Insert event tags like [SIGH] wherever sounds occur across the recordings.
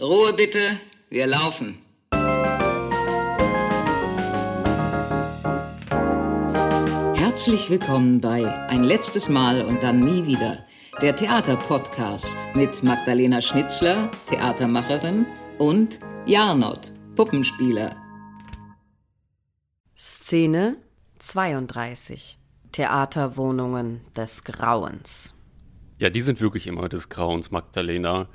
Ruhe bitte, wir laufen. Herzlich willkommen bei Ein letztes Mal und dann nie wieder, der Theaterpodcast mit Magdalena Schnitzler, Theatermacherin, und Jarnot, Puppenspieler. Szene 32 Theaterwohnungen des Grauens. Ja, die sind wirklich immer des Grauens, Magdalena.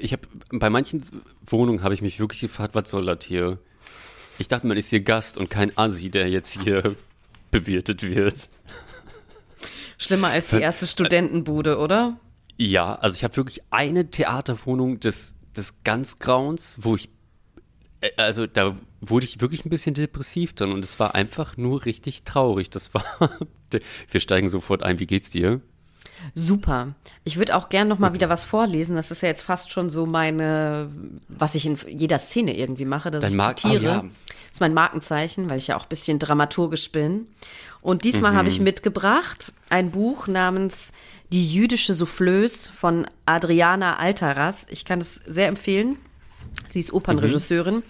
Ich, habe bei manchen Wohnungen habe ich mich wirklich gefragt, was soll das hier? Ich dachte, man ist hier Gast und kein Assi, der jetzt hier bewirtet wird. Schlimmer als die erste Studentenbude, oder? Ja, also ich habe wirklich eine Theaterwohnung des, des ganz Grauens, wo ich, äh, also da wurde ich wirklich ein bisschen depressiv dann und es war einfach nur richtig traurig. Das war, [LAUGHS] wir steigen sofort ein, wie geht's dir? Super. Ich würde auch gern noch mal okay. wieder was vorlesen. Das ist ja jetzt fast schon so meine, was ich in jeder Szene irgendwie mache, dass Dein ich Mark zitiere. Oh, ja. Das ist mein Markenzeichen, weil ich ja auch ein bisschen dramaturgisch bin. Und diesmal mhm. habe ich mitgebracht ein Buch namens Die jüdische Soufflöse von Adriana Altaras. Ich kann es sehr empfehlen. Sie ist Opernregisseurin. Mhm.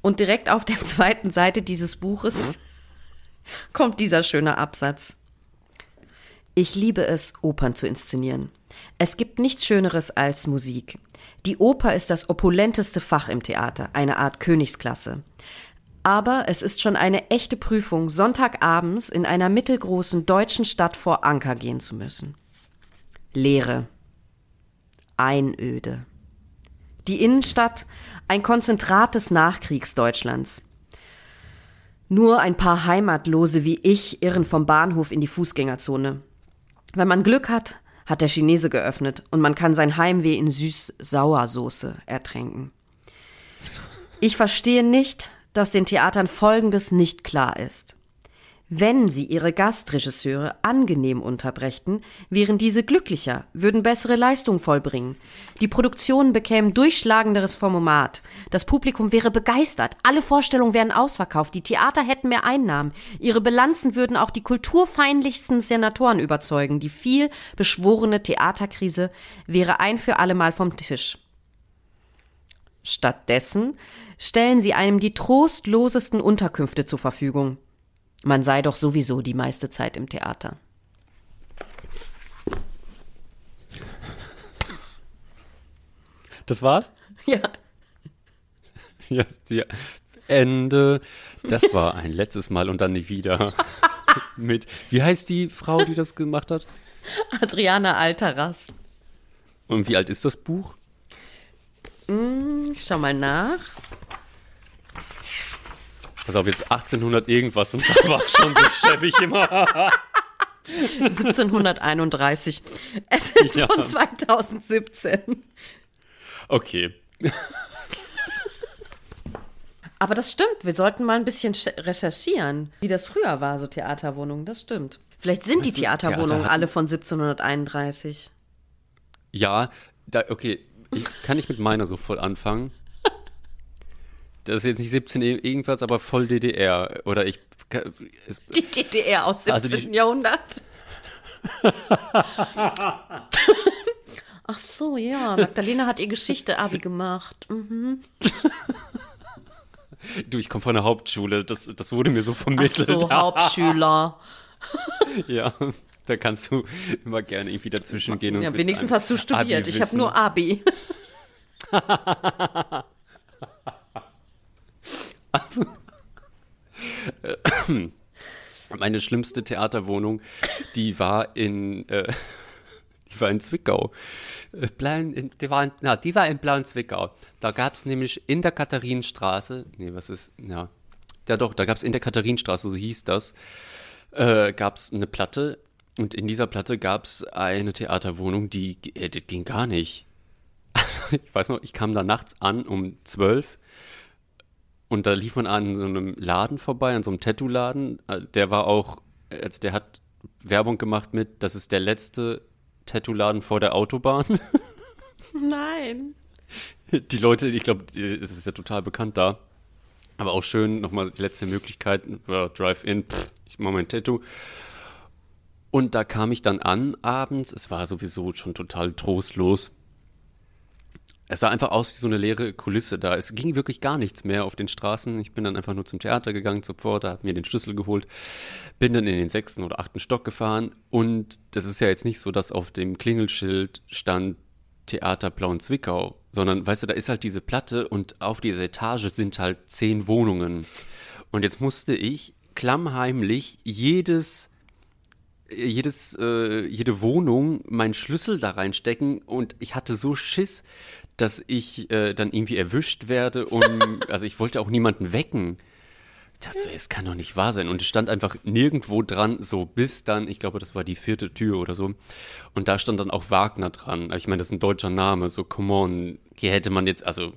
Und direkt auf der [LAUGHS] zweiten Seite dieses Buches kommt dieser schöne Absatz. Ich liebe es, Opern zu inszenieren. Es gibt nichts Schöneres als Musik. Die Oper ist das opulenteste Fach im Theater, eine Art Königsklasse. Aber es ist schon eine echte Prüfung, Sonntagabends in einer mittelgroßen deutschen Stadt vor Anker gehen zu müssen. Leere. Einöde. Die Innenstadt, ein Konzentrat des Nachkriegsdeutschlands. Nur ein paar Heimatlose wie ich irren vom Bahnhof in die Fußgängerzone. Wenn man Glück hat, hat der Chinese geöffnet und man kann sein Heimweh in Süß-Sauersoße ertränken. Ich verstehe nicht, dass den Theatern Folgendes nicht klar ist. Wenn sie ihre Gastregisseure angenehm unterbrächten, wären diese glücklicher, würden bessere Leistungen vollbringen. Die Produktionen bekämen durchschlagenderes Format. Das Publikum wäre begeistert. Alle Vorstellungen wären ausverkauft. Die Theater hätten mehr Einnahmen. Ihre Bilanzen würden auch die kulturfeindlichsten Senatoren überzeugen. Die viel beschworene Theaterkrise wäre ein für allemal vom Tisch. Stattdessen stellen sie einem die trostlosesten Unterkünfte zur Verfügung. Man sei doch sowieso die meiste Zeit im Theater. Das war's? [LAUGHS] Ja. Ja, ja. Ende. Das war ein letztes Mal und dann nie wieder. [LAUGHS] Mit, wie heißt die Frau, die das gemacht hat? Adriana Alteras. Und wie alt ist das Buch? Mm, schau mal nach. Pass auf, jetzt 1800 irgendwas und da war schon so schäbig immer. 1731. Es ist ja. von 2017. Okay. Aber das stimmt, wir sollten mal ein bisschen recherchieren, wie das früher war, so Theaterwohnungen, das stimmt. Vielleicht sind die Theaterwohnungen Theater alle von 1731. Ja, da, okay, ich, kann ich mit meiner so voll anfangen? Das ist jetzt nicht 17 irgendwas, aber voll DDR. Oder ich. Es, die DDR aus 17. Also die, Jahrhundert. Ach so, ja. Magdalena hat ihr Geschichte-Abi gemacht. Mhm. Du, ich komme von der Hauptschule. Das, das wurde mir so vermittelt. Ach so, Hauptschüler. ja, da kannst du immer gerne irgendwie dazwischen gehen. Und ja, wenigstens hast du studiert. Ich habe nur Abi. [LAUGHS] Also, meine schlimmste Theaterwohnung, die war in, äh, die war in Zwickau. Äh, Blauen, die, war in, na, die war in Blauen Zwickau. Da gab es nämlich in der Katharinenstraße, nee, was ist, ja, ja doch, da gab es in der Katharinenstraße, so hieß das, äh, gab es eine Platte und in dieser Platte gab es eine Theaterwohnung, die, äh, ging gar nicht. [LAUGHS] Ich weiß noch, ich kam da nachts an um zwölf und da lief man an so einem Laden vorbei, an so einem Tattoo-Laden. Äh, der war auch, also der hat Werbung gemacht mit, das ist der letzte Tattoo-Laden vor der Autobahn. [LAUGHS] Nein. Die Leute, ich glaube, es ist ja total bekannt da. Aber auch schön, nochmal die letzte Möglichkeit, Drive-In, ich mache mein Tattoo. Und da kam ich dann an abends, es war sowieso schon total trostlos. Es sah einfach aus wie so eine leere Kulisse da. Es ging wirklich gar nichts mehr auf den Straßen. Ich bin dann einfach nur zum Theater gegangen, zur Pforte, habe mir den Schlüssel geholt, bin dann in den sechsten oder achten Stock gefahren. Und das ist ja jetzt nicht so, dass auf dem Klingelschild stand Theater Plauen-Zwickau, sondern, weißt du, da ist halt diese Platte und auf dieser Etage sind halt zehn Wohnungen. Und jetzt musste ich klammheimlich jedes jedes, äh, jede Wohnung meinen Schlüssel da reinstecken und ich hatte so Schiss, dass ich äh, dann irgendwie erwischt werde. Um, [LAUGHS] also ich wollte auch niemanden wecken. Ich dachte so, es kann doch nicht wahr sein. Und es stand einfach nirgendwo dran, so bis dann, ich glaube, das war die vierte Tür oder so. Und da stand dann auch Wagner dran. Ich meine, das ist ein deutscher Name, so come on. Hier hätte man jetzt also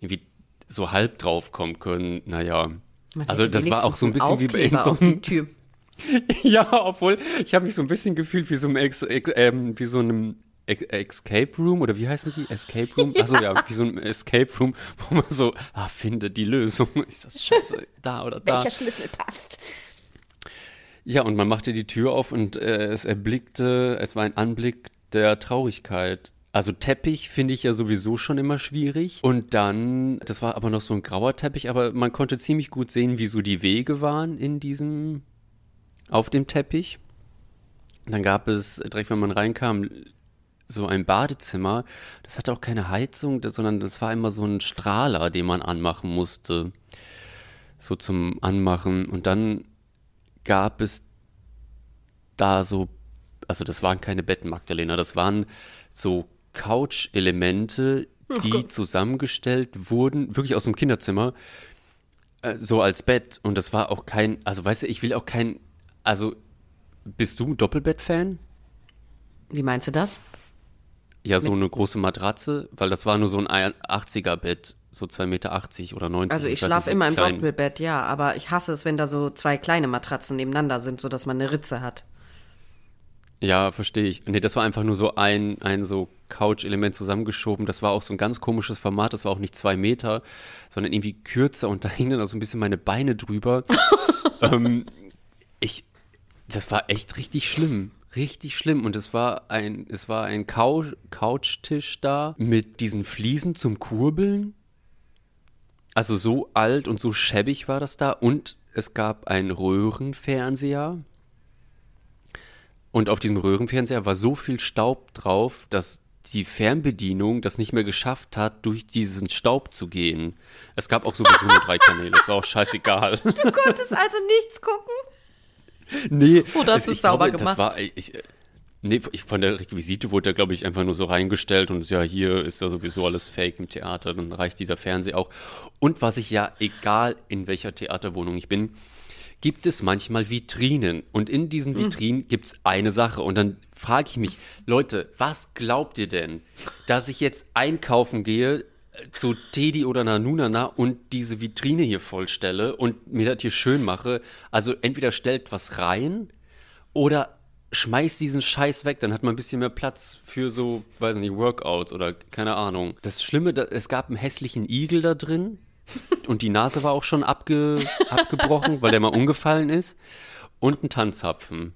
irgendwie so halb drauf kommen können. Naja. Also das war auch so ein bisschen wie bei so einem Tür. [LAUGHS] ja, obwohl ich habe mich so ein bisschen gefühlt wie so, einem Ex, Ex, ähm, wie so einem Escape Room oder wie heißen die? Escape Room? Achso, ja, wie so ein Escape Room, wo man so, ah, finde die Lösung. [LAUGHS] Ist das scheiße, da oder da? Welcher Schlüssel passt? Ja, und man machte die Tür auf und äh, es erblickte, es war ein Anblick der Traurigkeit. Also Teppich finde ich ja sowieso schon immer schwierig. Und dann, das war aber noch so ein grauer Teppich, aber man konnte ziemlich gut sehen, wie so die Wege waren in diesem, auf dem Teppich. Dann gab es, direkt wenn man reinkam, so ein Badezimmer, das hatte auch keine Heizung, sondern das war immer so ein Strahler, den man anmachen musste. So zum Anmachen. Und dann gab es da so, also das waren keine Betten, Magdalena, das waren so Couch-Elemente, oh die oh zusammengestellt wurden, wirklich aus dem Kinderzimmer, äh, so als Bett. Und das war auch kein, also weißt du, ich will auch kein, also bist du Doppelbett-Fan? Wie meinst du das? Ja, so eine große Matratze, weil das war nur so ein 80er-Bett, so 2,80 Meter oder 90. Also ich, ich schlafe immer im. Doppelbett, ja, aber ich hasse es, wenn da so zwei kleine Matratzen nebeneinander sind, sodass man eine Ritze hat. Ja, verstehe ich. Nee, das war einfach nur so ein, ein so Couch-Element zusammengeschoben. Das war auch so ein ganz komisches Format. Das war auch nicht zwei Meter, sondern irgendwie kürzer und [LAUGHS] da hingen dann auch so ein bisschen meine Beine drüber. [LAUGHS] ähm, ich, das war echt richtig schlimm richtig schlimm. Und es war ein, es war ein Couch, Couchtisch da mit diesen Fliesen zum Kurbeln. Also so alt und so schäbig war das da. Und es gab einen Röhrenfernseher. Und auf diesem Röhrenfernseher war so viel Staub drauf, dass die Fernbedienung das nicht mehr geschafft hat, durch diesen Staub zu gehen. Es gab auch sowieso nur drei Kanäle, es war auch scheißegal. Du konntest also nichts gucken? Nee. Oder hast du es sauber glaube, gemacht? Das war, ich, nee, von der Requisite wurde da, glaube ich, einfach nur so reingestellt und ja, hier ist ja sowieso alles fake im Theater, dann reicht dieser Fernseher auch. Und was ich ja, egal in welcher Theaterwohnung ich bin, gibt es manchmal Vitrinen. Und in diesen hm. Vitrinen mhm. gibt es eine Sache. Und dann frage ich mich, Leute, was glaubt ihr denn, dass ich jetzt einkaufen gehe, zu Teddy oder Nanunana und diese Vitrine hier vollstelle und mir das hier schön mache. Also entweder stellt was rein oder schmeißt diesen Scheiß weg, dann hat man ein bisschen mehr Platz für so, weiß nicht, Workouts oder keine Ahnung. Das Schlimme, es gab einen hässlichen Igel da drin und die Nase war auch schon abge, abgebrochen, weil der mal umgefallen ist und ein Tanzhapfen.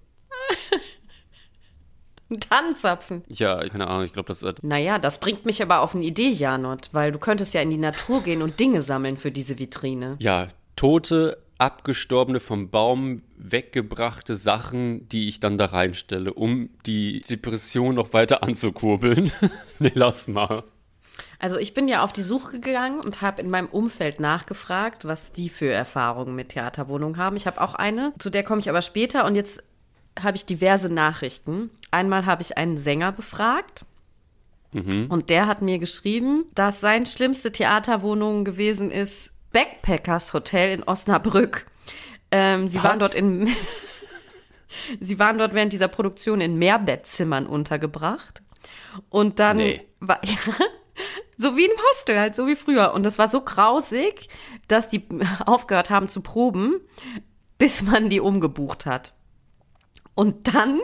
[LAUGHS] Tanzapfen. Ja, keine Ahnung, ich glaube, das ist. Naja, das bringt mich aber auf eine Idee, Janot, weil du könntest ja in die Natur gehen und Dinge sammeln für diese Vitrine. Ja, tote, abgestorbene, vom Baum weggebrachte Sachen, die ich dann da reinstelle, um die Depression noch weiter anzukurbeln. [LAUGHS] nee, lass mal. Also ich bin ja auf die Suche gegangen und habe in meinem Umfeld nachgefragt, was die für Erfahrungen mit Theaterwohnungen haben. Ich habe auch eine, zu der komme ich aber später und jetzt habe ich diverse Nachrichten. Einmal habe ich einen Sänger befragt. Mhm. Und der hat mir geschrieben, dass sein schlimmste Theaterwohnung gewesen ist Backpackers Hotel in Osnabrück. Ähm, sie waren dort in [LAUGHS] Sie waren dort während dieser Produktion in Mehrbettzimmern untergebracht. Und dann nee. war [LAUGHS] ja, so wie im Hostel, halt so wie früher. Und das war so grausig, dass die aufgehört haben zu proben, bis man die umgebucht hat. Und dann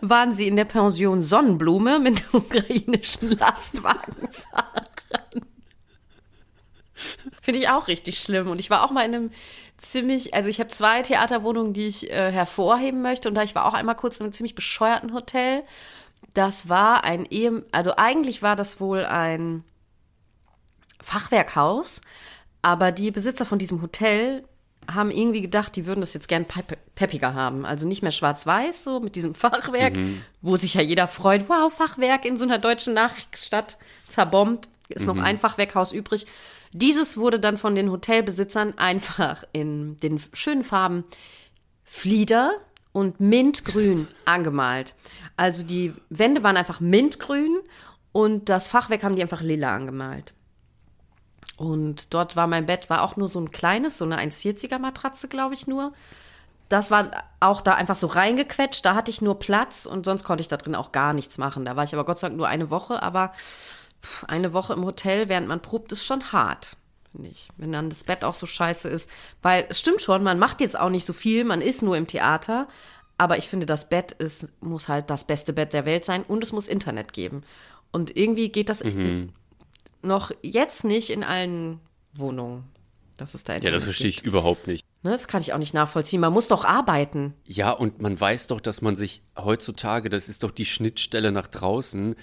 waren sie in der Pension Sonnenblume mit [LAUGHS] ukrainischen Lastwagenfahrern. Finde ich auch richtig schlimm. Und ich war auch mal in einem ziemlich, also ich habe zwei Theaterwohnungen, die ich äh, hervorheben möchte. Und da ich war auch einmal kurz in einem ziemlich bescheuerten Hotel. Das war ein Ehe, also eigentlich war das wohl ein Fachwerkhaus, aber die Besitzer von diesem Hotel haben irgendwie gedacht, die würden das jetzt gern peppiger haben. Also nicht mehr schwarz-weiß, so mit diesem Fachwerk, mhm. wo sich ja jeder freut, wow, Fachwerk in so einer deutschen Nachkriegsstadt zerbombt, ist mhm. noch ein Fachwerkhaus übrig. Dieses wurde dann von den Hotelbesitzern einfach in den schönen Farben Flieder und Mintgrün angemalt. Also die Wände waren einfach Mintgrün und das Fachwerk haben die einfach lila angemalt. Und dort war mein Bett, war auch nur so ein kleines, so eine 1,40er Matratze, glaube ich nur. Das war auch da einfach so reingequetscht. Da hatte ich nur Platz und sonst konnte ich da drin auch gar nichts machen. Da war ich aber Gott sei Dank nur eine Woche. Aber eine Woche im Hotel, während man probt, ist schon hart, finde ich. Wenn dann das Bett auch so scheiße ist. Weil es stimmt schon, man macht jetzt auch nicht so viel, man ist nur im Theater. Aber ich finde, das Bett ist, muss halt das beste Bett der Welt sein und es muss Internet geben. Und irgendwie geht das mhm noch jetzt nicht in allen Wohnungen. Das ist da Ja, das verstehe ich überhaupt nicht. Ne, das kann ich auch nicht nachvollziehen. Man muss doch arbeiten. Ja, und man weiß doch, dass man sich heutzutage, das ist doch die Schnittstelle nach draußen.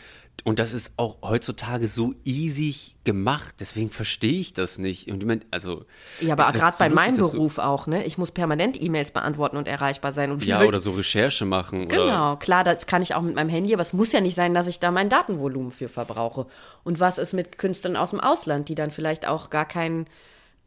Und das ist auch heutzutage so easy gemacht. Deswegen verstehe ich das nicht. Und ich meine, also. Ja, aber gerade bei meinem Beruf so auch, ne? Ich muss permanent E-Mails beantworten und erreichbar sein. Und ja, oder so Recherche machen. Genau, klar, das kann ich auch mit meinem Handy, aber es muss ja nicht sein, dass ich da mein Datenvolumen für verbrauche. Und was ist mit Künstlern aus dem Ausland, die dann vielleicht auch gar keinen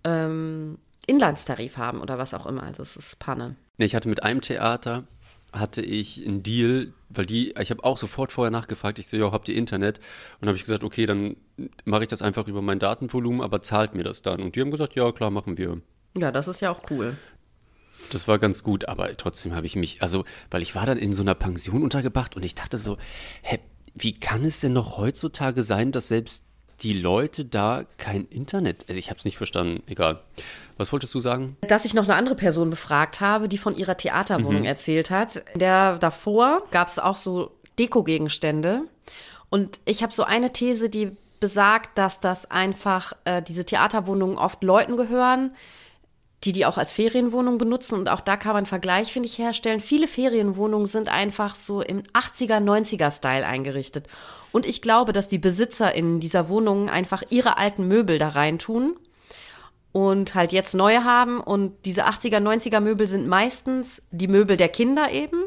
ähm, Inlandstarif haben oder was auch immer. Also es ist Panne. Nee, ich hatte mit einem Theater, hatte ich einen Deal, weil die, ich habe auch sofort vorher nachgefragt, ich so, ja, habt ihr Internet? Und habe ich gesagt, okay, dann mache ich das einfach über mein Datenvolumen, aber zahlt mir das dann? Und die haben gesagt, ja, klar, machen wir. Ja, das ist ja auch cool. Das war ganz gut, aber trotzdem habe ich mich, also, weil ich war dann in so einer Pension untergebracht und ich dachte so, hä, wie kann es denn noch heutzutage sein, dass selbst die Leute da kein Internet, also ich habe es nicht verstanden, egal. Was wolltest du sagen? Dass ich noch eine andere Person befragt habe, die von ihrer Theaterwohnung mhm. erzählt hat. Der davor gab es auch so Dekogegenstände. Und ich habe so eine These, die besagt, dass das einfach äh, diese Theaterwohnungen oft Leuten gehören, die die auch als Ferienwohnung benutzen. Und auch da kann man einen Vergleich, finde ich, herstellen. Viele Ferienwohnungen sind einfach so im 80er, 90er Style eingerichtet. Und ich glaube, dass die Besitzer in dieser Wohnung einfach ihre alten Möbel da reintun und halt jetzt neue haben. Und diese 80er, 90er Möbel sind meistens die Möbel der Kinder eben,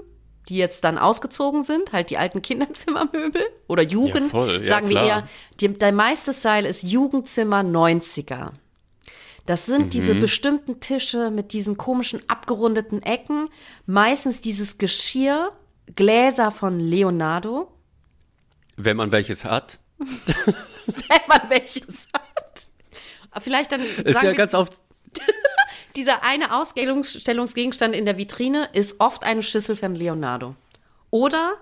die jetzt dann ausgezogen sind, halt die alten [LAUGHS] Kinderzimmermöbel oder Jugend, ja, ja, sagen klar. wir eher. Die, der meiste Style ist Jugendzimmer 90er. Das sind mhm. diese bestimmten Tische mit diesen komischen abgerundeten Ecken, meistens dieses Geschirr, Gläser von Leonardo. Wenn man welches hat. Wenn man welches hat. Vielleicht dann. Ist ja ganz oft. [LAUGHS] dieser eine Ausstellungsgegenstand in der Vitrine ist oft eine Schüssel von Leonardo. Oder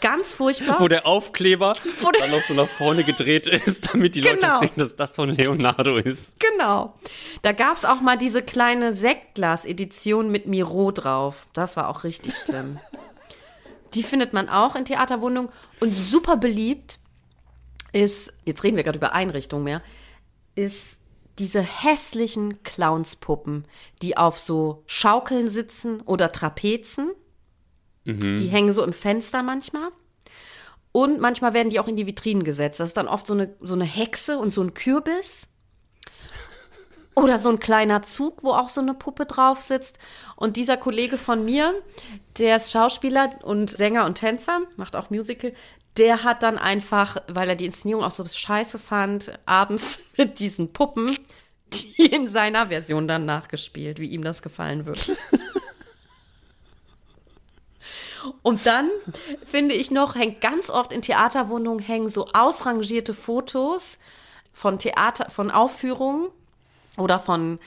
ganz furchtbar. [LAUGHS] Wo der Aufkleber [LAUGHS] wo der dann noch so nach vorne gedreht ist, damit die genau. Leute sehen, dass das von Leonardo ist. Genau. Da gab es auch mal diese kleine Sektglas-Edition mit Miro drauf. Das war auch richtig schlimm. Die findet man auch in Theaterwohnungen. Und super beliebt ist, jetzt reden wir gerade über Einrichtungen mehr, ist diese hässlichen Clownspuppen, die auf so Schaukeln sitzen oder Trapezen. Mhm. Die hängen so im Fenster manchmal. Und manchmal werden die auch in die Vitrinen gesetzt. Das ist dann oft so eine, so eine Hexe und so ein Kürbis. Oder so ein kleiner Zug, wo auch so eine Puppe drauf sitzt. Und dieser Kollege von mir, der ist Schauspieler und Sänger und Tänzer, macht auch Musical, der hat dann einfach, weil er die Inszenierung auch so scheiße fand, abends [LAUGHS] mit diesen Puppen, die in seiner Version dann nachgespielt, wie ihm das gefallen wird. [LAUGHS] Und dann finde ich noch, hängt ganz oft in Theaterwohnungen hängen so ausrangierte Fotos von Theater, von Aufführungen oder von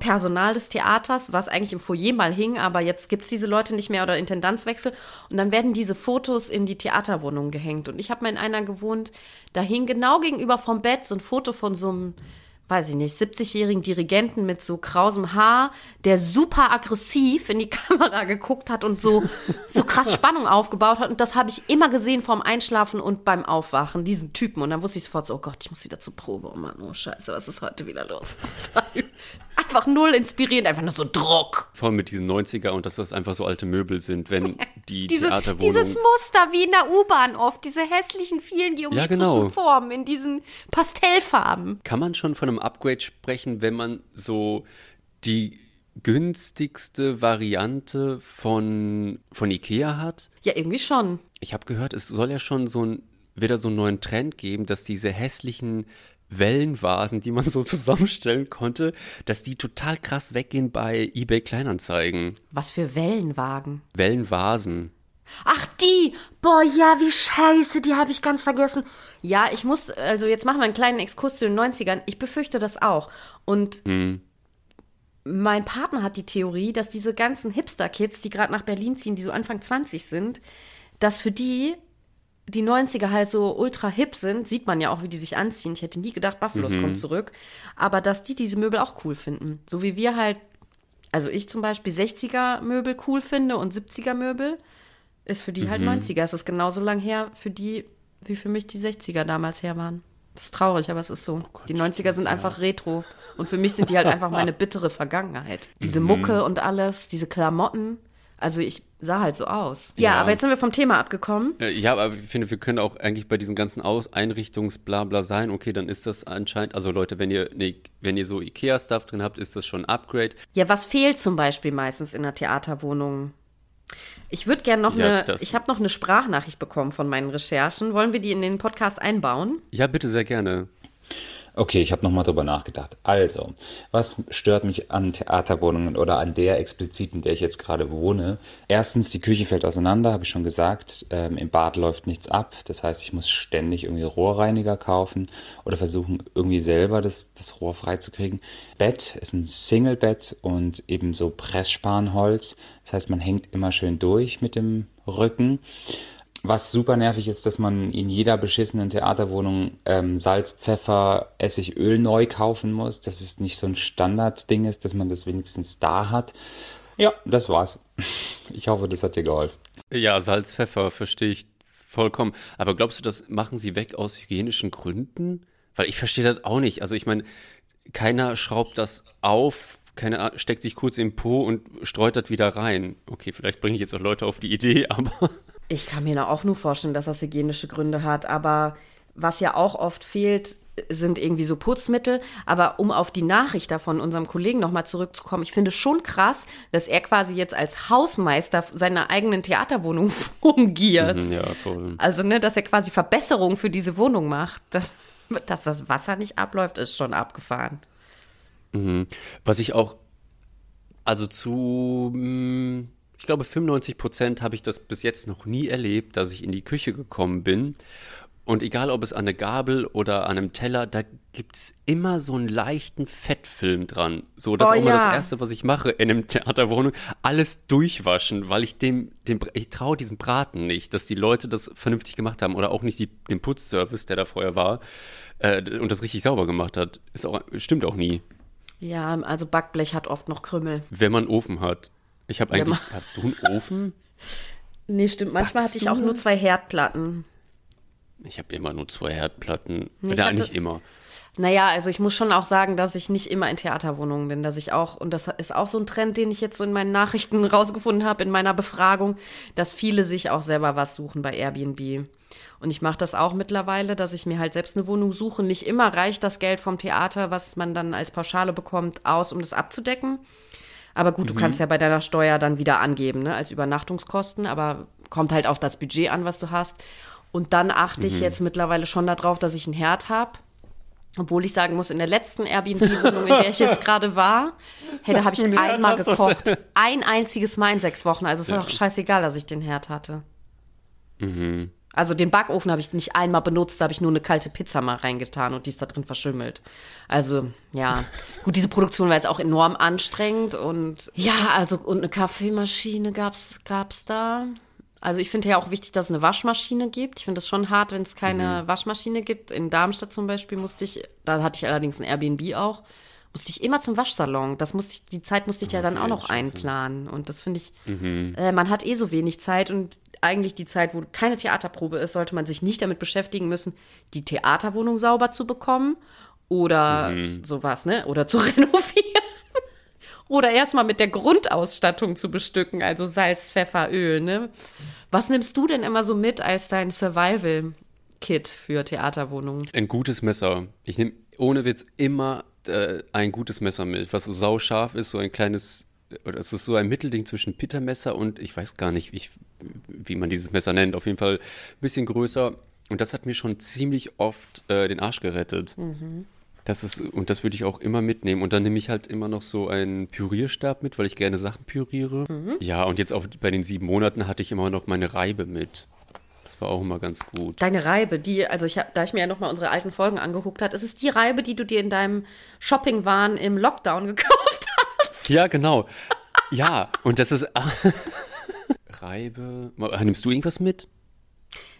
Personal des Theaters, was eigentlich im Foyer mal hing, aber jetzt gibt es diese Leute nicht mehr oder Intendanzwechsel. Und dann werden diese Fotos in die Theaterwohnung gehängt. Und ich habe mal in einer gewohnt, da hing genau gegenüber vom Bett so ein Foto von so einem weiß ich nicht, 70-jährigen Dirigenten mit so krausem Haar, der super aggressiv in die [LAUGHS] Kamera geguckt hat und so, so krass [LAUGHS] Spannung aufgebaut hat. Und das habe ich immer gesehen vorm Einschlafen und beim Aufwachen, diesen Typen. Und dann wusste ich sofort so, oh Gott, ich muss wieder zur Probe. Oh Mann, oh Scheiße, was ist heute wieder los? [LAUGHS] einfach null inspirierend, einfach nur so Druck. Vor allem mit diesen 90er und dass das einfach so alte Möbel sind, wenn [LAUGHS] die dieses, Theaterwohnung... Dieses Muster wie in der U-Bahn oft, diese hässlichen, vielen geometrischen ja, genau. Formen in diesen Pastellfarben. Kann man schon von einem Upgrade sprechen, wenn man so die günstigste Variante von, von Ikea hat? Ja, irgendwie schon. Ich habe gehört, es soll ja schon so ein, wieder so einen neuen Trend geben, dass diese hässlichen Wellenvasen, die man [LAUGHS] so zusammenstellen konnte, dass die total krass weggehen bei eBay Kleinanzeigen. Was für Wellenwagen? Wellenvasen. Ach, die! Boah, ja, wie scheiße, die habe ich ganz vergessen. Ja, ich muss, also jetzt machen wir einen kleinen Exkurs zu den 90ern. Ich befürchte das auch. Und hm. mein Partner hat die Theorie, dass diese ganzen Hipster-Kids, die gerade nach Berlin ziehen, die so Anfang 20 sind, dass für die die 90er halt so ultra hip sind, sieht man ja auch, wie die sich anziehen. Ich hätte nie gedacht, Buffalos mhm. kommt zurück. Aber dass die diese Möbel auch cool finden. So wie wir halt, also ich zum Beispiel 60er Möbel cool finde und 70er Möbel, ist für die halt mhm. halt 90er. Es ist genauso lang her für die, wie für mich die 60er damals her waren. Das ist traurig, aber es ist so. Oh Gott, die 90er sind ja. einfach retro. Und für mich sind die halt [LAUGHS] einfach meine bittere Vergangenheit. Diese mhm. Mucke und alles, diese Klamotten. Also ich sah halt so aus. Ja, ja, aber jetzt sind wir vom Thema abgekommen. Ja, aber ich finde, wir können auch eigentlich bei diesen ganzen Aus Einrichtungsblabla sein. Okay, dann ist das anscheinend, also Leute, wenn ihr, ne, wenn ihr so Ikea-Stuff drin habt, ist das schon ein Upgrade. Ja, was fehlt zum Beispiel meistens in einer Theaterwohnung? Ich würde gerne noch ja, eine, ich habe noch eine Sprachnachricht bekommen von meinen Recherchen. Wollen wir die in den Podcast einbauen? Ja, bitte sehr gerne. Okay, ich habe nochmal drüber nachgedacht. Also, was stört mich an Theaterwohnungen oder an der explizit, in der ich jetzt gerade wohne? Erstens, die Küche fällt auseinander, habe ich schon gesagt. Ähm, Im Bad läuft nichts ab. Das heißt, ich muss ständig irgendwie Rohrreiniger kaufen oder versuchen, irgendwie selber das, das Rohr freizukriegen. Bett ist ein Single-Bett und eben so Pressspanholz. Das heißt, man hängt immer schön durch mit dem Rücken. Was super nervig ist, dass man in jeder beschissenen Theaterwohnung ähm, Salz, Pfeffer, Essig, Öl neu kaufen muss. Dass es nicht so ein Standardding ist, dass man das wenigstens da hat. Ja, das war's. [LAUGHS] Ich hoffe, das hat dir geholfen. Ja, Salz, Pfeffer verstehe ich vollkommen. Aber glaubst du, das machen sie weg aus hygienischen Gründen? Weil ich verstehe das auch nicht. Also ich meine, keiner schraubt das auf, keiner steckt sich kurz im Po und streut das wieder rein. Okay, vielleicht bringe ich jetzt auch Leute auf die Idee, [LAUGHS] aber ich kann mir auch nur vorstellen, dass das hygienische Gründe hat, aber was ja auch oft fehlt, sind irgendwie so Putzmittel. Aber um auf die Nachricht da von unserem Kollegen nochmal zurückzukommen, ich finde schon krass, dass er quasi jetzt als Hausmeister seiner eigenen Theaterwohnung [LAUGHS] fungiert. Mhm, ja, voll. Also, ne, dass er quasi Verbesserungen für diese Wohnung macht. Das, dass das Wasser nicht abläuft, ist schon abgefahren. Mhm. Was ich auch, also zu. Mh, mm, ich glaube, 95 Prozent habe ich das bis jetzt noch nie erlebt, dass ich in die Küche gekommen bin. Und egal, ob es an einer Gabel oder an einem Teller, da gibt es immer so einen leichten Fettfilm dran. So, das oh, ist auch ja. mal das Erste, was ich mache in einem [LAUGHS] Theaterwohnung. Alles durchwaschen, weil ich dem, dem ich traue diesem Braten nicht, dass die Leute das vernünftig gemacht haben oder auch nicht die, den Putzservice, der da vorher war äh, und das richtig sauber gemacht hat. Ist auch, stimmt auch nie. Ja, also Backblech hat oft noch Krümmel. Wenn man Ofen hat. Ich habe eigentlich. Ja, hast du einen Ofen? [LAUGHS] Nee, stimmt. Manchmal Backst hatte ich auch nur zwei Herdplatten. Ich habe immer nur zwei Herdplatten. Nee, ja, nicht immer. Naja, also ich muss schon auch sagen, dass ich nicht immer in Theaterwohnungen bin, dass ich auch, und das ist auch so ein Trend, den ich jetzt so in meinen Nachrichten [LAUGHS] rausgefunden habe, in meiner Befragung, dass viele sich auch selber was suchen bei Airbnb. Und ich mache das auch mittlerweile, dass ich mir halt selbst eine Wohnung suche. Nicht immer reicht das Geld vom Theater, was man dann als Pauschale bekommt, aus, um das abzudecken. Aber gut, mhm. du kannst ja bei deiner Steuer dann wieder angeben, ne, als Übernachtungskosten, aber kommt halt auf das Budget an, was du hast. Und dann achte mhm. ich jetzt mittlerweile schon darauf, dass ich einen Herd habe. Obwohl ich sagen muss, in der letzten Airbnb-Wohnung, in der ich jetzt [LAUGHS] gerade war, hey, da habe ich einmal gekocht. Ein einziges Mal in sechs Wochen. Also es ist ja. auch scheißegal, dass ich den Herd hatte. Mhm. Also den Backofen habe ich nicht einmal benutzt, da habe ich nur eine kalte Pizza mal reingetan und die ist da drin verschimmelt. Also ja, [LAUGHS] gut, diese Produktion war jetzt auch enorm anstrengend und ja, also und eine Kaffeemaschine gab's gab's da. Also ich finde ja auch wichtig, dass es eine Waschmaschine gibt. Ich finde es schon hart, wenn es keine mhm. Waschmaschine gibt. In Darmstadt zum Beispiel musste ich, da hatte ich allerdings ein Airbnb auch, musste ich immer zum Waschsalon. Das musste ich, die Zeit musste ich ja dann auch noch einplanen. Und das finde ich, mhm. äh, man hat eh so wenig Zeit und eigentlich die Zeit, wo keine Theaterprobe ist, sollte man sich nicht damit beschäftigen müssen, die Theaterwohnung sauber zu bekommen oder mhm. sowas, ne? Oder zu [LAUGHS] renovieren. Oder erstmal mit der Grundausstattung zu bestücken, also Salz, Pfeffer, Öl, ne? Was nimmst du denn immer so mit als dein Survival-Kit für Theaterwohnungen? Ein gutes Messer. Ich nehme ohne Witz immer äh, ein gutes Messer mit, was so sauscharf ist, so ein kleines, oder es ist so ein Mittelding zwischen Pittermesser und ich weiß gar nicht, wie, wie man dieses Messer nennt. Auf jeden Fall ein bisschen größer. Und das hat mir schon ziemlich oft äh, den Arsch gerettet. Mhm. Das ist, und das würde ich auch immer mitnehmen. Und dann nehme ich halt immer noch so einen Pürierstab mit, weil ich gerne Sachen püriere. Mhm. Ja, und jetzt auch bei den sieben Monaten hatte ich immer noch meine Reibe mit. Das war auch immer ganz gut. Deine Reibe, die, also ich hab, da ich mir ja nochmal unsere alten Folgen angeguckt habe, ist es die Reibe, die du dir in deinem Shoppingwahn im Lockdown [LAUGHS] gekauft hast? Ja, genau. Ja, und das ist. Reibe. Nimmst du irgendwas mit?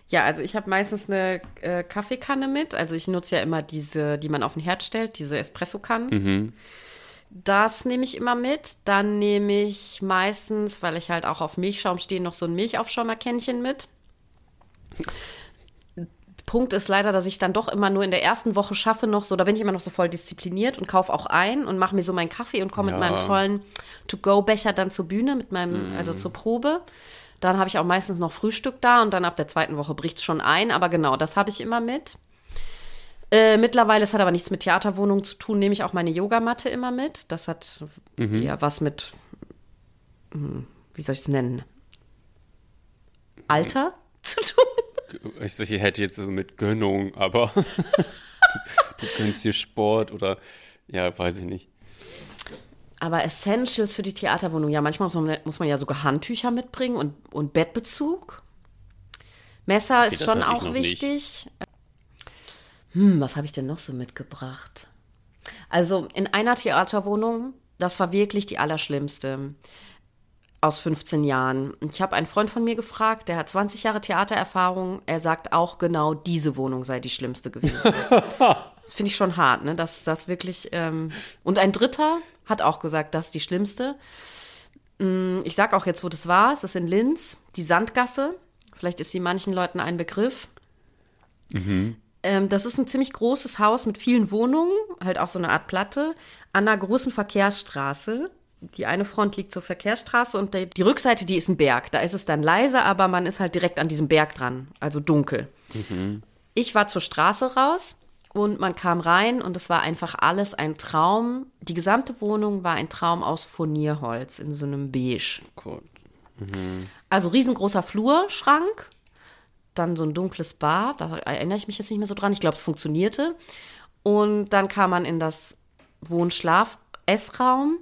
Ja, also ich habe meistens eine äh, Kaffeekanne mit. Also ich nutze ja immer diese, die man auf den Herd stellt, diese Espressokannen. Mhm. Das nehme ich immer mit. Dann nehme ich meistens, weil ich halt auch auf Milchschaum stehe, noch so ein Milchaufschäumerkännchen mit. Punkt ist leider, dass ich dann doch immer nur in der ersten Woche schaffe noch so, da bin ich immer noch so voll diszipliniert und kaufe auch ein und mache mir so meinen Kaffee und komme ja. mit meinem tollen To-Go-Becher dann zur Bühne, mit meinem, mm. also zur Probe. Dann habe ich auch meistens noch Frühstück da und dann ab der zweiten Woche bricht es schon ein. Aber genau, das habe ich immer mit. Äh, mittlerweile, es hat aber nichts mit Theaterwohnungen zu tun, nehme ich auch meine Yogamatte immer mit. Das hat mhm. ja was mit, hm, wie soll ich es nennen? Alter [LAUGHS] zu tun. Ich hätte jetzt so mit Gönnung, aber [LAUGHS] du gönnst dir Sport oder ja, weiß ich nicht. Aber Essentials für die Theaterwohnung, ja, manchmal muss man, muss man ja sogar Handtücher mitbringen und, und Bettbezug. Messer okay, ist schon auch wichtig. Nicht. Hm, was habe ich denn noch so mitgebracht? Also in einer Theaterwohnung, das war wirklich die allerschlimmste aus 15 Jahren. Ich habe einen Freund von mir gefragt, der hat 20 Jahre Theatererfahrung. Er sagt auch genau, diese Wohnung sei die schlimmste gewesen. [LAUGHS] das finde ich schon hart, ne? Dass das wirklich. Ähm und ein Dritter hat auch gesagt, das ist die schlimmste. Mm, ich sage auch jetzt, wo das war. Es ist in Linz, die Sandgasse. Vielleicht ist sie manchen Leuten ein Begriff. Mhm. Ähm, das ist ein ziemlich großes Haus mit vielen Wohnungen, halt auch so eine Art Platte, an einer großen Verkehrsstraße die eine Front liegt zur Verkehrsstraße und die Rückseite, die ist ein Berg. Da ist es dann leise, aber man ist halt direkt an diesem Berg dran, also dunkel. Mhm. Ich war zur Straße raus und man kam rein und es war einfach alles ein Traum. Die gesamte Wohnung war ein Traum aus Furnierholz in so einem Beige. Oh mhm. Also riesengroßer Flurschrank, dann so ein dunkles Bad, da erinnere ich mich jetzt nicht mehr so dran. Ich glaube, es funktionierte. Und dann kam man in das Wohnschlaf-Essraum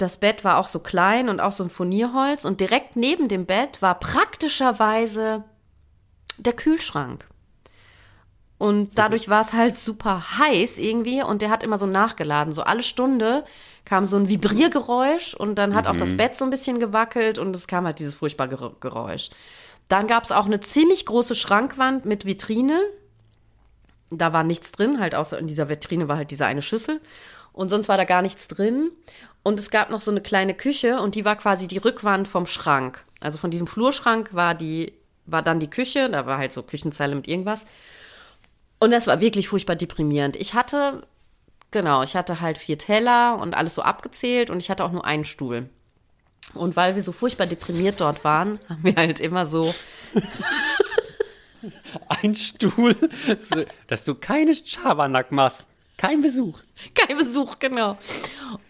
das Bett war auch so klein und auch so ein Furnierholz und direkt neben dem Bett war praktischerweise der Kühlschrank. Und dadurch war es halt super heiß irgendwie und der hat immer so nachgeladen. So alle Stunde kam so ein Vibriergeräusch und dann hat mhm. auch das mhm. Bett so ein bisschen gewackelt und es kam halt dieses furchtbare Geräusch. Dann gab es auch eine ziemlich große Schrankwand mit Vitrine. Da war nichts drin, halt außer in dieser Vitrine war halt diese eine Schüssel. Und sonst war da gar nichts drin. Und es gab noch so eine kleine Küche und die war quasi die Rückwand vom Schrank. Also von diesem Flurschrank war die, war dann die Küche, da war halt so Küchenzeile mit irgendwas. Und das war wirklich furchtbar deprimierend. Ich hatte, genau, ich hatte halt vier Teller und alles so abgezählt und ich hatte auch nur einen Stuhl. Und weil wir so furchtbar deprimiert dort waren, [LAUGHS] haben wir halt immer so. Ein Stuhl, dass du keine Schabernack machst. Kein Besuch. [LAUGHS] Kein Besuch, genau.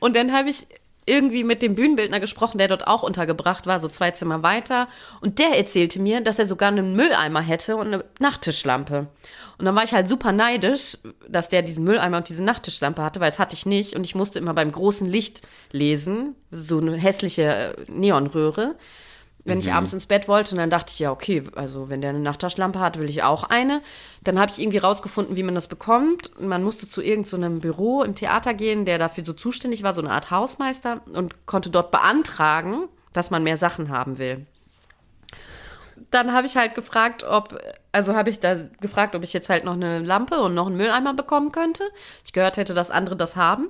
Und dann habe ich irgendwie mit dem Bühnenbildner gesprochen, der dort auch untergebracht war, so zwei Zimmer weiter. Und der erzählte mir, dass er sogar einen Mülleimer hätte und eine Nachttischlampe. Und dann war ich halt super neidisch, dass der diesen Mülleimer und diese Nachttischlampe hatte, weil das hatte ich nicht. Und ich musste immer beim großen Licht lesen, so eine hässliche Neonröhre wenn mhm. ich abends ins Bett wollte. Und dann dachte ich, ja, okay, also wenn der eine Nachttischlampe hat, will ich auch eine. Dann habe ich irgendwie rausgefunden, wie man das bekommt. Man musste zu irgendeinem so Büro im Theater gehen, der dafür so zuständig war, so eine Art Hausmeister, und konnte dort beantragen, dass man mehr Sachen haben will. Dann habe ich halt gefragt, ob, also habe ich da gefragt, ob ich jetzt halt noch eine Lampe und noch einen Mülleimer bekommen könnte. Ich gehört hätte, dass andere das haben.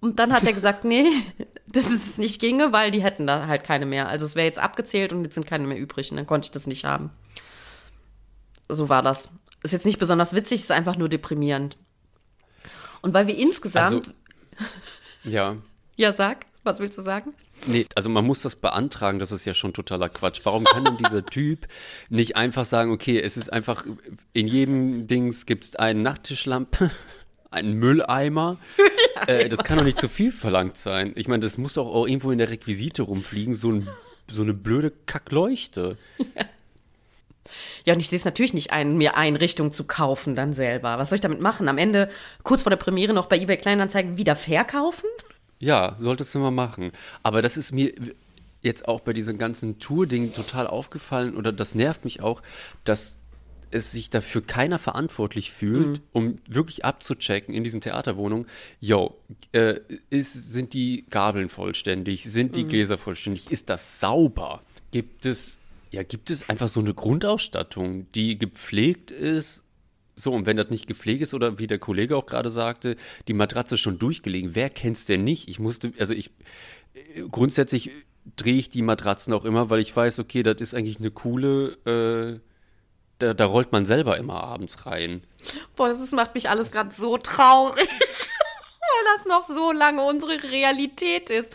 Und dann hat er [LAUGHS] gesagt, nee, [LAUGHS] dass es nicht ginge, weil die hätten da halt keine mehr. Also es wäre jetzt abgezählt und jetzt sind keine mehr übrig und dann konnte ich das nicht haben. So war das. Ist jetzt nicht besonders witzig, ist einfach nur deprimierend. Und weil wir insgesamt. Also, ja. [LAUGHS] Ja, sag. Was willst du sagen? Nee, also man muss das beantragen, das ist ja schon totaler Quatsch. Warum kann denn dieser Typ nicht einfach sagen, okay, es ist einfach, in jedem Dings gibt es eine Nachttischlampe, einen Mülleimer. Mülleimer. Äh, das kann doch nicht zu viel verlangt sein. Ich meine, das muss doch auch irgendwo in der Requisite rumfliegen, so, ein, so eine blöde Kackleuchte. Ja. Ja, und ich sehe es natürlich nicht ein, mir Einrichtungen zu kaufen dann selber. Was soll ich damit machen? Am Ende, kurz vor der Premiere, noch bei eBay Kleinanzeigen wieder verkaufen? Ja, solltest du mal machen. Aber das ist mir jetzt auch bei diesem ganzen Tour-Ding total aufgefallen oder das nervt mich auch, dass es sich dafür keiner verantwortlich fühlt, mhm. um wirklich abzuchecken in diesen Theaterwohnungen, yo, äh, ist, sind die Gabeln vollständig, sind die mhm. Gläser vollständig, ist das sauber? Gibt es, ja, gibt es einfach so eine Grundausstattung, die gepflegt ist so, und wenn das nicht gepflegt ist oder wie der Kollege auch gerade sagte, die Matratze schon durchgelegen, wer kennt's denn nicht? Ich musste, also ich, grundsätzlich drehe ich die Matratzen auch immer, weil ich weiß, okay, das ist eigentlich eine coole, äh, da, da, rollt man selber immer abends rein. Boah, das ist, macht mich alles gerade so traurig, [LAUGHS] weil das noch so lange unsere Realität ist.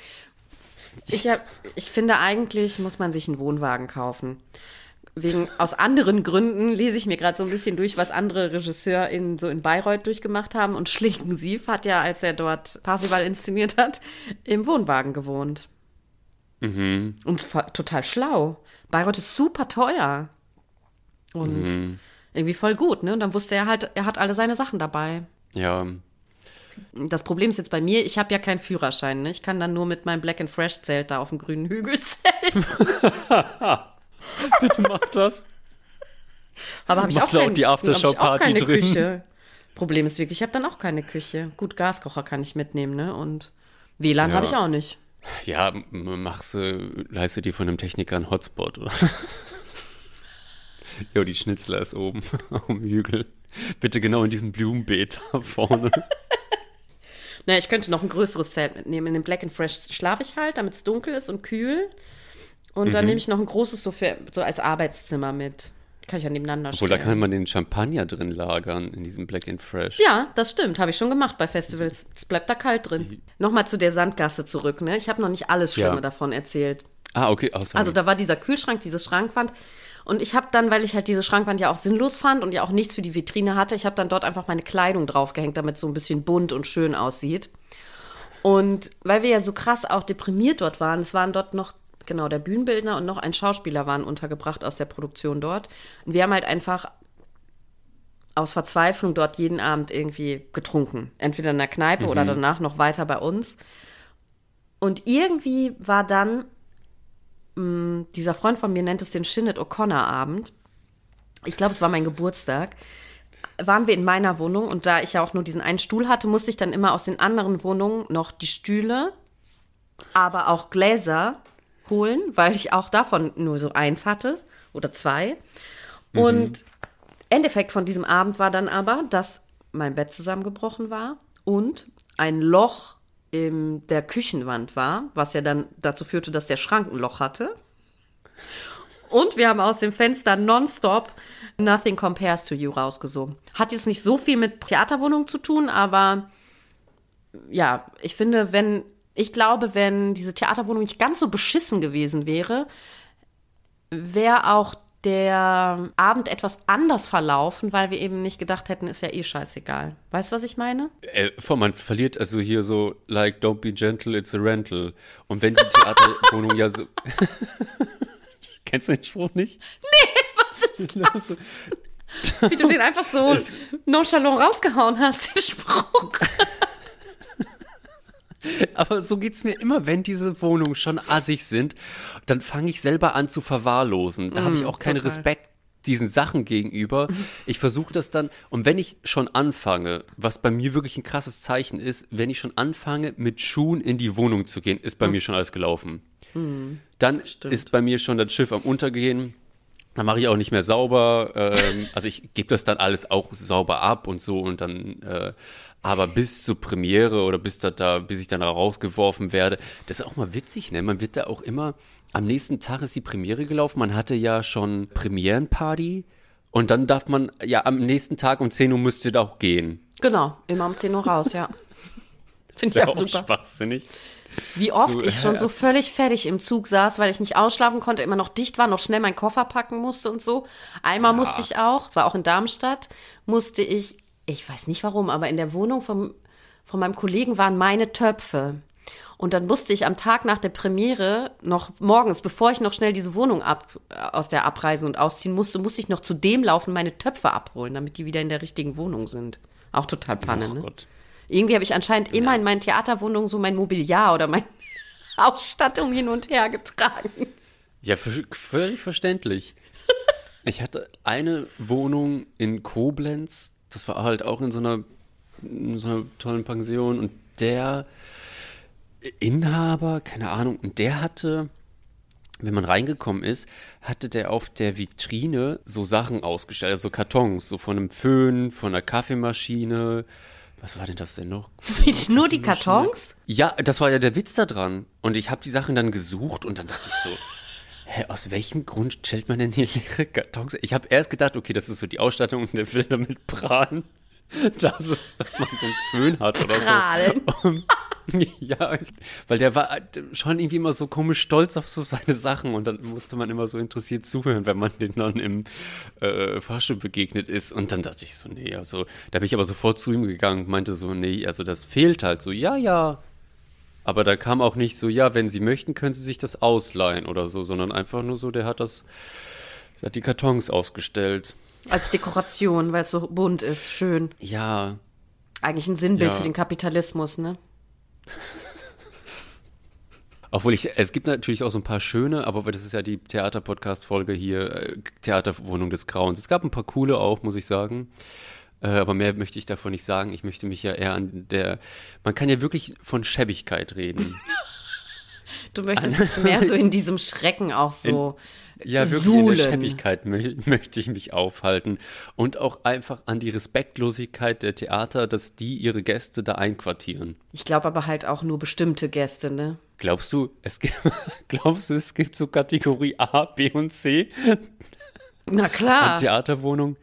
Ich, hab, ich finde, eigentlich muss man sich einen Wohnwagen kaufen wegen aus anderen Gründen lese ich mir gerade so ein bisschen durch, was andere RegisseurInnen so in Bayreuth durchgemacht haben. Und Schlingensief hat ja, als er dort Parsival inszeniert hat, im Wohnwagen gewohnt. Mhm. Und total schlau. Bayreuth ist super teuer. Und mhm. irgendwie voll gut, ne? Und dann wusste er halt, er hat alle seine Sachen dabei. Ja. Das Problem ist jetzt bei mir, ich habe ja keinen Führerschein, ne? Ich kann dann nur mit meinem Black and Fresh Zelt da auf dem grünen Hügel zelten. [LAUGHS] Bitte mach das. Aber habe ich auch, kein, auch die Aftershow-Party drin. Küche. Problem ist wirklich, ich habe dann auch keine Küche. Gut, Gaskocher kann ich mitnehmen, ne? Und WLAN ja. habe ich auch nicht. Ja, machst du, leiste dir von einem Techniker einen Hotspot, oder? Jo, die Schnitzler ist oben [LAUGHS] dem Hügel. Bitte genau in diesem Blumenbeet da vorne. [LAUGHS] naja, ich könnte noch ein größeres Zelt mitnehmen. In dem Black and Fresh schlafe ich halt, damit es dunkel ist und kühl. Und dann mhm. nehme ich noch ein großes so, für, so als Arbeitszimmer mit. Kann ich ja nebeneinander Obwohl, stellen. da kann man den Champagner drin lagern, in diesem Black and Fresh. Ja, das stimmt. Habe ich schon gemacht bei Festivals. Es bleibt da kalt drin. Nochmal zu der Sandgasse zurück. Ne? Ich habe noch nicht alles Schlimme ja. davon erzählt. Ah, okay. Oh, also da war dieser Kühlschrank, diese Schrankwand. Und ich habe dann, weil ich halt diese Schrankwand ja auch sinnlos fand und ja auch nichts für die Vitrine hatte, ich habe dann dort einfach meine Kleidung draufgehängt, damit es so ein bisschen bunt und schön aussieht. Und weil wir ja so krass auch deprimiert dort waren, es waren dort noch genau, der Bühnenbildner und noch ein Schauspieler waren untergebracht aus der Produktion dort. Und wir haben halt einfach aus Verzweiflung dort jeden Abend irgendwie getrunken. Entweder in der Kneipe mhm. oder danach noch weiter bei uns. Und irgendwie war dann, mh, mm, dieser Freund von mir nennt es den Shinnet O'Connor-Abend. Ich glaube, es war mein Geburtstag. Waren wir in meiner Wohnung und da ich ja auch nur diesen einen Stuhl hatte, musste ich dann immer aus den anderen Wohnungen noch die Stühle, aber auch Gläser holen, weil ich auch davon nur so eins hatte oder zwei. Mhm. Und Endeffekt von diesem Abend war dann aber, dass mein Bett zusammengebrochen war und ein Loch in der Küchenwand war, was ja dann dazu führte, dass der Schrank ein Loch hatte. Und wir haben aus dem Fenster nonstop Nothing Compares to You rausgesungen. Hat jetzt nicht so viel mit Theaterwohnung zu tun, aber ja, ich finde, wenn ich glaube, wenn diese Theaterwohnung nicht ganz so beschissen gewesen wäre, wäre auch der Abend etwas anders verlaufen, weil wir eben nicht gedacht hätten, ist ja eh scheißegal. Weißt du, was ich meine? Äh, man verliert also hier so, like, don't be gentle, it's a rental. Und wenn die Theaterwohnung ja so. [LAUGHS] Kennst du den Spruch nicht? Nee, was ist [LAUGHS] das? Wie du den einfach so nonchalant rausgehauen hast, den Spruch. [LAUGHS] Aber so geht es mir immer, wenn diese Wohnungen schon assig sind, dann fange ich selber an zu verwahrlosen. Da mm, habe ich auch keinen total. Respekt diesen Sachen gegenüber. [LAUGHS] Ich versuche das dann, und wenn ich schon anfange, was bei mir wirklich ein krasses Zeichen ist, wenn ich schon anfange, mit Schuhen in die Wohnung zu gehen, ist bei mm. mir schon alles gelaufen. Mm, dann stimmt. ist bei mir schon das Schiff am Untergehen. Dann mache ich auch nicht mehr sauber. Ähm, [LAUGHS] also ich gebe das dann alles auch sauber ab und so und dann äh, aber bis zur Premiere oder bis, da, da, bis ich dann rausgeworfen werde, das ist auch mal witzig, ne? Man wird da auch immer, am nächsten Tag ist die Premiere gelaufen, man hatte ja schon Premierenparty und dann darf man, ja, am nächsten Tag um 10 Uhr müsste da auch gehen. Genau, immer um 10 Uhr raus, ja. [LAUGHS] Finde ich auch, auch super. schwachsinnig. Wie oft so, ich schon [LAUGHS] so völlig fertig im Zug saß, weil ich nicht ausschlafen konnte, immer noch dicht war, noch schnell meinen Koffer packen musste und so. Einmal ja. musste ich auch, zwar auch in Darmstadt, musste ich, ich weiß nicht warum, aber in der Wohnung vom, von meinem Kollegen waren meine Töpfe. Und dann musste ich am Tag nach der Premiere noch morgens, bevor ich noch schnell diese Wohnung ab, aus der abreisen und ausziehen musste, musste ich noch zu dem laufen, meine Töpfe abholen, damit die wieder in der richtigen Wohnung sind. Auch total Panne, oh, ne? Gott. Irgendwie habe ich anscheinend ja. immer in meinen Theaterwohnungen so mein Mobiliar oder meine [LAUGHS] Ausstattung hin und her getragen. Ja, völlig verständlich. [LAUGHS] ich hatte eine Wohnung in Koblenz, das war halt auch in so einer, in so einer tollen Pension und der Inhaber, keine Ahnung, und der hatte, wenn man reingekommen ist, hatte der auf der Vitrine so Sachen ausgestellt, also Kartons, so von einem Föhn, von einer Kaffeemaschine. Was war denn das denn noch? Nur die Kartons? Ja, das war ja der Witz da dran. Und ich habe die Sachen dann gesucht und dann dachte ich so, [LAUGHS] hä, aus welchem Grund stellt man denn hier leere Kartons? Ich habe erst gedacht, okay, das ist so die Ausstattung und der will damit prahlen. [LAUGHS] Das ist, dass man so einen Föhn hat oder Prahlen. so. [LAUGHS] ja, weil der war schon irgendwie immer so komisch stolz auf so seine Sachen und dann musste man immer so interessiert zuhören, wenn man den dann im äh, Fahrstuhl begegnet ist. Und dann dachte ich so, nee, also da bin ich aber sofort zu ihm gegangen und meinte so, nee, also das fehlt halt so, ja, ja. Aber da kam auch nicht so, ja, wenn Sie möchten, können Sie sich das ausleihen oder so, sondern einfach nur so, der hat das, der hat die Kartons ausgestellt. Als Dekoration, weil es so bunt ist, schön. Ja. Eigentlich ein Sinnbild ja. für den Kapitalismus, ne? Obwohl ich, es gibt natürlich auch so ein paar schöne, aber das ist ja die Theater-Podcast-Folge hier, äh, Theaterwohnung des Grauens. Es gab ein paar coole auch, muss ich sagen. Äh, aber mehr möchte ich davon nicht sagen. Ich möchte mich ja eher an der, man kann ja wirklich von Schäbigkeit reden. [LAUGHS] du möchtest also, mehr so in diesem Schrecken auch so. In, ja, wirklich Suhlen. in der Schäbigkeit mö möchte ich mich aufhalten. Und auch einfach an die Respektlosigkeit der Theater, dass die ihre Gäste da einquartieren. Ich glaube aber halt auch nur bestimmte Gäste, ne? Glaubst du, es gibt, [LAUGHS] glaubst du, es gibt so Kategorie A, B und C? Na klar. An Theaterwohnung?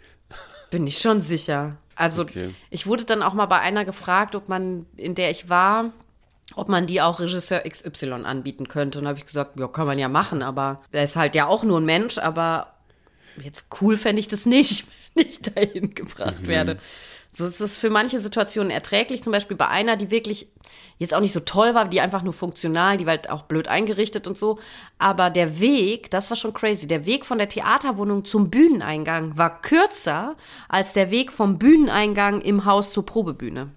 Bin ich schon sicher. Also, okay. ich wurde dann auch mal bei einer gefragt, ob man, in der ich war, ob man die auch Regisseur XY anbieten könnte. Und habe ich gesagt, ja, kann man ja machen, aber er ist halt ja auch nur ein Mensch, aber jetzt cool fände ich das nicht, [LAUGHS] wenn ich dahin gebracht mhm. werde. So ist es für manche Situationen erträglich, zum Beispiel bei einer, die wirklich jetzt auch nicht so toll war, die einfach nur funktional, die war halt auch blöd eingerichtet und so. Aber der Weg, das war schon crazy. Der Weg von der Theaterwohnung zum Bühneneingang war kürzer als der Weg vom Bühneneingang im Haus zur Probebühne.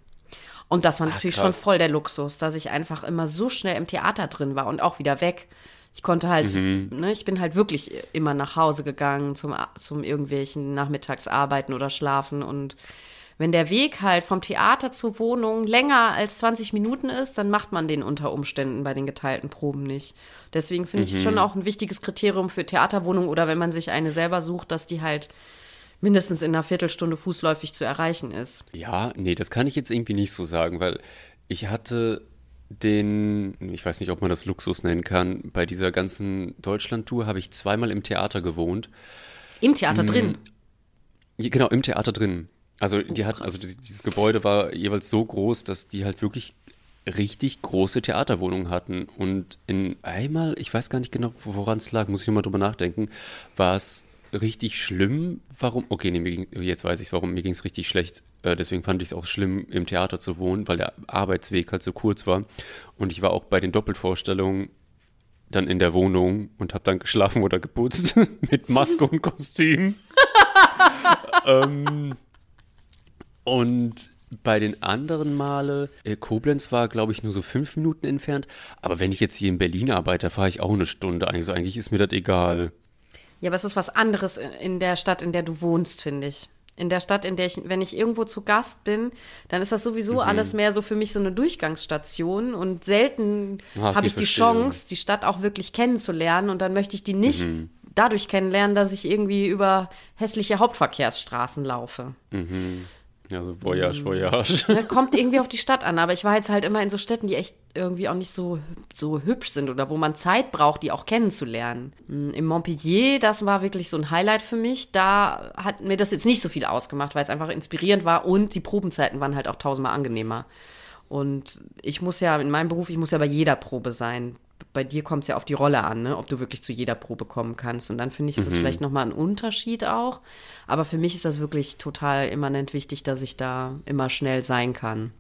Und das war Ach, natürlich krass. schon voll der Luxus, dass ich einfach immer so schnell im Theater drin war und auch wieder weg. Ich konnte halt, mhm. ne, ich bin halt wirklich immer nach Hause gegangen zum, zum irgendwelchen Nachmittagsarbeiten oder Schlafen. Und wenn der Weg halt vom Theater zur Wohnung länger als 20 Minuten ist, dann macht man den unter Umständen bei den geteilten Proben nicht. Deswegen finde mhm. ich es schon auch ein wichtiges Kriterium für Theaterwohnung oder wenn man sich eine selber sucht, dass die halt mindestens in einer Viertelstunde fußläufig zu erreichen ist. Ja, nee, das kann ich jetzt irgendwie nicht so sagen, weil ich hatte den, ich weiß nicht, ob man das Luxus nennen kann, bei dieser ganzen Deutschland-Tour habe ich zweimal im Theater gewohnt. Im Theater hm, drin? Genau, im Theater drin. Also die oh, hat, also dieses Gebäude war jeweils so groß, dass die halt wirklich richtig große Theaterwohnungen hatten. Und in einmal, ich weiß gar nicht genau, woran es lag, muss ich nochmal drüber nachdenken, war es richtig schlimm. Warum? Okay, nee, ging, jetzt weiß ich warum. Mir ging es richtig schlecht. Äh, deswegen fand ich es auch schlimm, im Theater zu wohnen, weil der Arbeitsweg halt so kurz war. Und ich war auch bei den Doppelvorstellungen dann in der Wohnung und habe dann geschlafen oder geputzt [LAUGHS] mit Maske und Kostüm. [LAUGHS] ähm, und bei den anderen Male, äh, Koblenz war, glaube ich, nur so fünf Minuten entfernt. Aber wenn ich jetzt hier in Berlin arbeite, fahre ich auch eine Stunde. Also eigentlich ist mir das egal. Ja, aber es ist was anderes in der Stadt, in der du wohnst, finde ich. In der Stadt, in der ich, wenn ich irgendwo zu Gast bin, dann ist das sowieso mhm. alles mehr so für mich so eine Durchgangsstation und selten ah, habe ich verstehe. die Chance, die Stadt auch wirklich kennenzulernen und dann möchte ich die nicht mhm. dadurch kennenlernen, dass ich irgendwie über hässliche Hauptverkehrsstraßen laufe. Mhm. Ja, so Voyage, mm. Voyage. Ja, [LAUGHS] kommt irgendwie auf die Stadt an, aber ich war jetzt halt immer in so Städten, die echt irgendwie auch nicht so, so hübsch sind oder wo man Zeit braucht, die auch kennenzulernen. Mm, Im Montpellier, das war wirklich so ein Highlight für mich. Da hat mir das jetzt nicht so viel ausgemacht, weil es einfach inspirierend war und die Probenzeiten waren halt auch tausendmal angenehmer. Und ich muss ja in meinem Beruf, ich muss ja bei jeder Probe sein. Bei dir kommt es ja auf die Rolle an, ne? ob du wirklich zu jeder Probe kommen kannst. Und dann finde ich, ist das mhm. vielleicht nochmal ein Unterschied auch. Aber für mich ist das wirklich total immanent wichtig, dass ich da immer schnell sein kann.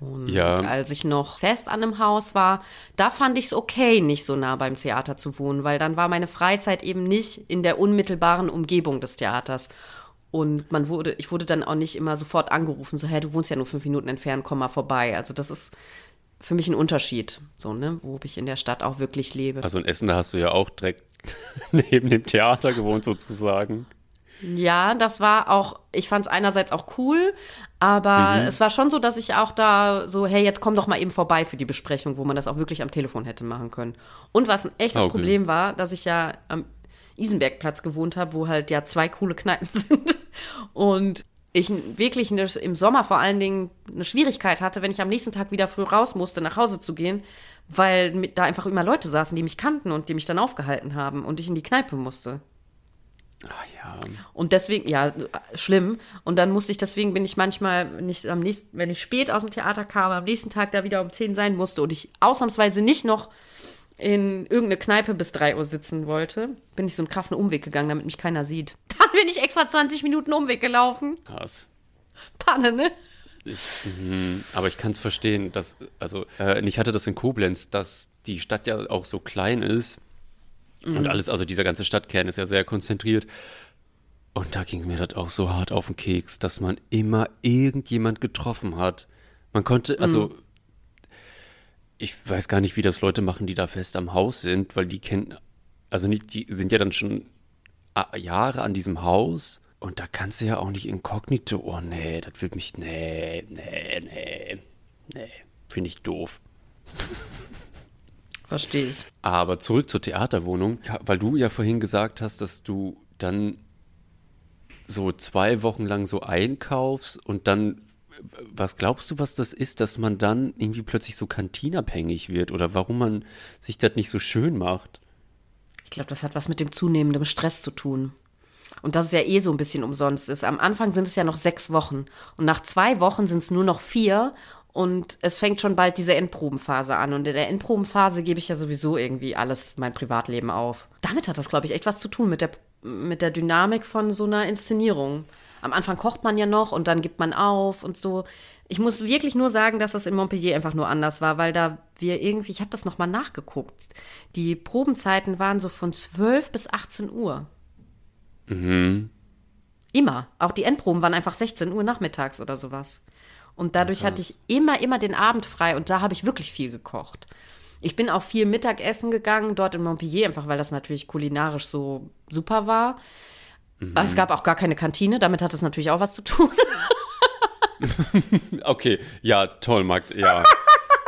Und ja. als ich noch fest an einem Haus war, da fand ich es okay, nicht so nah beim Theater zu wohnen, weil dann war meine Freizeit eben nicht in der unmittelbaren Umgebung des Theaters. Und man wurde, ich wurde dann auch nicht immer sofort angerufen, so, hey, du wohnst ja nur fünf Minuten entfernt, komm mal vorbei. Also das ist für mich ein Unterschied, so, ne, wo ich in der Stadt auch wirklich lebe. Also in Essen, da hast du ja auch direkt [LAUGHS] neben dem Theater gewohnt, sozusagen. Ja, das war auch, ich fand es einerseits auch cool, aber mhm. es war schon so, dass ich auch da so, hey, jetzt komm doch mal eben vorbei für die Besprechung, wo man das auch wirklich am Telefon hätte machen können. Und was ein echtes okay. Problem war, dass ich ja am Isenbergplatz gewohnt habe, wo halt ja zwei coole Kneipen [LAUGHS] sind. Und ich wirklich eine, im Sommer vor allen Dingen eine Schwierigkeit hatte, wenn ich am nächsten Tag wieder früh raus musste, nach Hause zu gehen, weil da einfach immer Leute saßen, die mich kannten und die mich dann aufgehalten haben und ich in die Kneipe musste. Ah ja. Und deswegen, ja, schlimm. Und dann musste ich, deswegen bin ich manchmal nicht am nächsten, wenn ich spät aus dem Theater kam, am nächsten Tag da wieder um 10 sein musste und ich ausnahmsweise nicht noch in irgendeine Kneipe bis 3 Uhr sitzen wollte, bin ich so einen krassen Umweg gegangen, damit mich keiner sieht. [LAUGHS] Dann bin ich extra 20 Minuten Umweg gelaufen. Krass. Panne, ne? Ich, mh, aber ich kann es verstehen, dass, also, äh, ich hatte das in Koblenz, dass die Stadt ja auch so klein ist mhm. und alles, also dieser ganze Stadtkern ist ja sehr konzentriert. Und da ging mir das auch so hart auf den Keks, dass man immer irgendjemand getroffen hat. Man konnte, also mhm ich weiß gar nicht, wie das Leute machen, die da fest am Haus sind, weil die kennen, also nicht, die sind ja dann schon Jahre an diesem Haus und da kannst du ja auch nicht inkognito, oh nee, das wird mich, nee, nee, nee, nee, finde ich doof. [LAUGHS] Verstehe ich. Aber zurück zur Theaterwohnung, weil du ja vorhin gesagt hast, dass du dann so zwei Wochen lang so einkaufst und dann was glaubst du, was das ist, dass man dann irgendwie plötzlich so kantinabhängig wird oder warum man sich das nicht so schön macht? Ich glaube, das hat was mit dem zunehmenden Stress zu tun. Und das ist ja eh so ein bisschen umsonst ist. Am Anfang sind es ja noch sechs Wochen und nach zwei Wochen sind es nur noch vier und es fängt schon bald diese Endprobenphase an. Und in der Endprobenphase gebe ich ja sowieso irgendwie alles mein Privatleben auf. Damit hat das, glaube ich, echt was zu tun mit der, mit der Dynamik von so einer Inszenierung am Anfang kocht man ja noch und dann gibt man auf und so. Ich muss wirklich nur sagen, dass das in Montpellier einfach nur anders war, weil da wir irgendwie, ich habe das nochmal nachgeguckt. Die Probenzeiten waren so von 12 bis 18 Uhr. Mhm. Immer. Auch die Endproben waren einfach 16 Uhr nachmittags oder sowas. Und dadurch hatte ich immer, immer den Abend frei und da habe ich wirklich viel gekocht. Ich bin auch viel Mittagessen gegangen, dort in Montpellier, einfach weil das natürlich kulinarisch so super war. Mhm. Es gab auch gar keine Kantine, damit hat es natürlich auch was zu tun. [LAUGHS] okay, ja, toll, Magd, ja.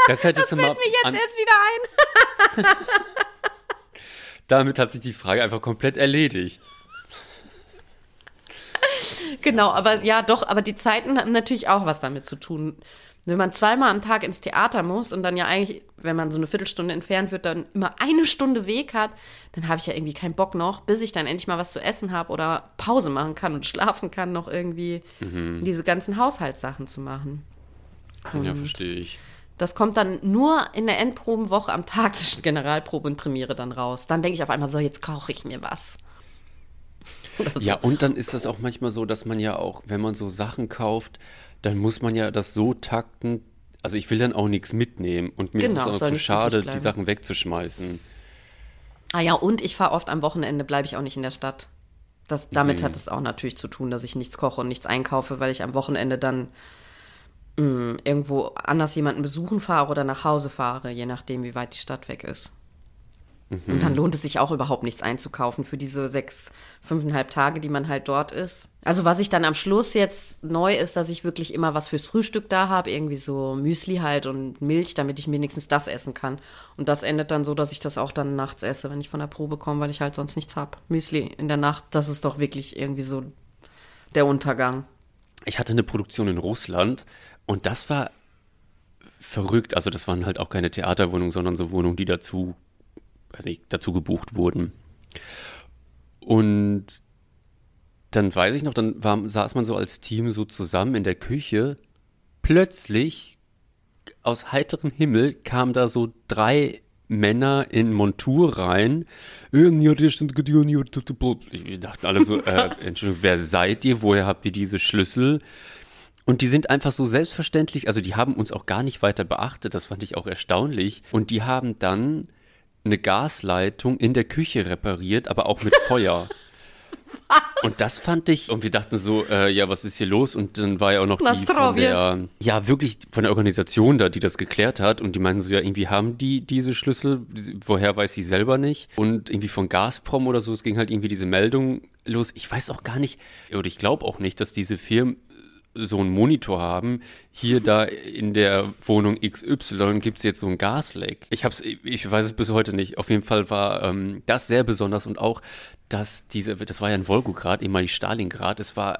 Das hättest das du mal. mir jetzt erst wieder ein. damit hat sich die Frage einfach komplett erledigt. Genau, aber ja, doch, aber die Zeiten haben natürlich auch was damit zu tun. Wenn man zweimal am Tag ins Theater muss und dann ja eigentlich, wenn man so eine Viertelstunde entfernt wird, dann immer eine Stunde Weg hat, dann habe ich ja irgendwie keinen Bock noch, bis ich dann endlich mal was zu essen habe oder Pause machen kann und schlafen kann, noch irgendwie mhm. diese ganzen Haushaltssachen zu machen. Und ja, verstehe ich. Das kommt dann nur in der Endprobenwoche am Tag zwischen [LAUGHS] Generalprobe und Premiere dann raus. Dann denke ich auf einmal so, jetzt koche ich mir was. [LAUGHS] So. Ja, und dann ist das auch manchmal so, dass man ja auch, wenn man so Sachen kauft, dann muss man ja das so takten. Also ich will dann auch nichts mitnehmen und mir genau, ist es auch zu schade, die Sachen wegzuschmeißen. Ah ja, und ich fahre oft am Wochenende, bleibe ich auch nicht in der Stadt. Das, damit mhm. hat es auch natürlich zu tun, dass ich nichts koche und nichts einkaufe, weil ich am Wochenende dann mh, mm, irgendwo anders jemanden besuchen fahre oder nach Hause fahre, je nachdem, wie weit die Stadt weg ist. Mhm. Und dann lohnt es sich auch überhaupt nichts einzukaufen für diese sechs, fünfeinhalb Tage, die man halt dort ist. Also was ich dann am Schluss jetzt neu ist, dass ich wirklich immer was fürs Frühstück da habe, irgendwie so Müsli halt und Milch, damit ich wenigstens das essen kann. Und das endet dann so, dass ich das auch dann nachts esse, wenn ich von der Probe komme, weil ich halt sonst nichts habe. Müsli in der Nacht, das ist doch wirklich irgendwie so der Untergang. Ich hatte eine Produktion in Russland und das war verrückt. Also das waren halt auch keine Theaterwohnungen, sondern so Wohnungen, die dazu weiß ich, dazu gebucht wurden. Und dann weiß ich noch, dann war, saß man so als Team so zusammen in der Küche. Plötzlich aus heiterem Himmel kamen da so drei Männer in Montur rein. Ich dachten alle so, [LAUGHS] äh, Entschuldigung, wer seid ihr? Woher habt ihr diese Schlüssel? Und die sind einfach so selbstverständlich, also die haben uns auch gar nicht weiter beachtet, das fand ich auch erstaunlich. Und die haben dann eine Gasleitung in der Küche repariert, aber auch mit Feuer. [LAUGHS] Was? Und das fand ich, und wir dachten so, äh, ja, was ist hier los? Und dann war ja auch noch die von der, ja, wirklich von der Organisation da, die das geklärt hat. Und die meinten so, ja, irgendwie haben die diese Schlüssel, woher weiß sie selber nicht. Und irgendwie von Gazprom oder so, es ging halt irgendwie diese Meldung los. Ich weiß auch gar nicht, oder ich glaube auch nicht, dass diese Firmen so einen Monitor haben, hier da in der Wohnung XY gibt es jetzt so ein Gasleck. Ich hab's, ich weiß es bis heute nicht. Auf jeden Fall war ähm, das sehr besonders und auch, dass diese, das war ja in Volgograd, ehemalig Stalingrad, es war